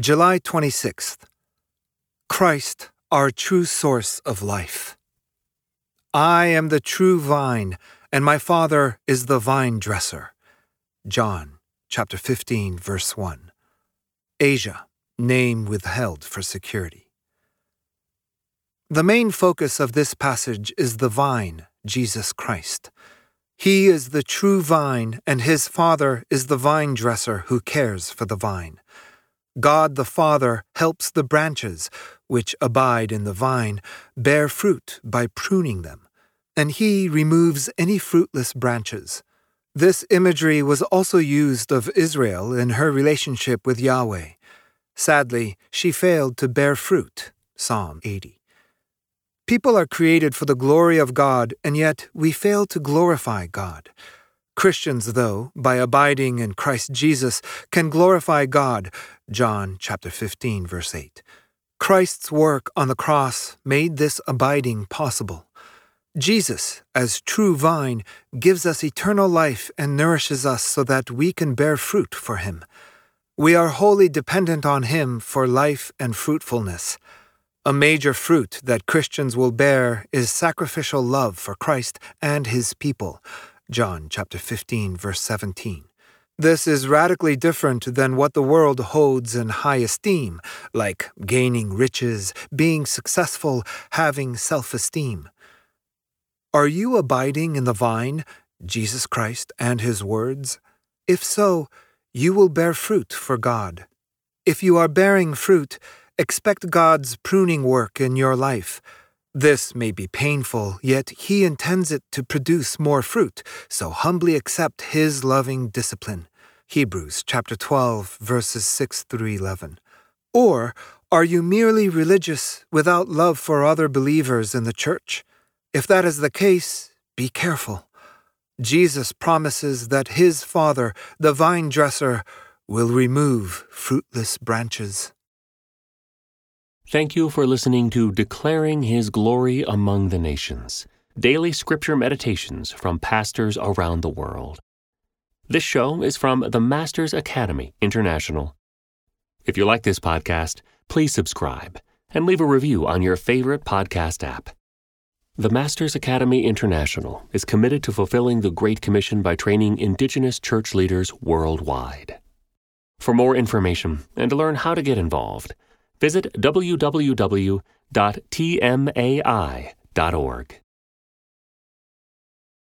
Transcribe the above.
July 26th. Christ, our true source of life. I am the true vine, and my Father is the vine dresser. John chapter 15 verse 1. Asia, name withheld for security. The main focus of this passage is the vine, Jesus Christ. He is the true vine, and his Father is the vine dresser who cares for the vine. God the Father helps the branches, which abide in the vine, bear fruit by pruning them, and he removes any fruitless branches. This imagery was also used of Israel in her relationship with Yahweh. Sadly, she failed to bear fruit. Psalm 80. People are created for the glory of God, and yet we fail to glorify God. Christians, though, by abiding in Christ Jesus, can glorify God. John chapter 15, verse 8. Christ's work on the cross made this abiding possible. Jesus, as true vine, gives us eternal life and nourishes us so that we can bear fruit for him. We are wholly dependent on him for life and fruitfulness. A major fruit that Christians will bear is sacrificial love for Christ and his people. John chapter 15 verse 17. This is radically different than what the world holds in high esteem, like gaining riches, being successful, having self-esteem. Are you abiding in the vine, Jesus Christ and his words? If so, you will bear fruit for God. If you are bearing fruit, expect God's pruning work in your life. This may be painful, yet He intends it to produce more fruit, so humbly accept His loving discipline. Hebrews chapter 12, verses 6 through 11. Or are you merely religious without love for other believers in the church? If that is the case, be careful. Jesus promises that His Father, the vine dresser, will remove fruitless branches. Thank you for listening to Declaring His Glory Among the Nations, daily scripture meditations from pastors around the world. This show is from the Masters Academy International. If you like this podcast, please subscribe and leave a review on your favorite podcast app. The Masters Academy International is committed to fulfilling the Great Commission by training Indigenous church leaders worldwide. For more information and to learn how to get involved, visit www.tmai.org.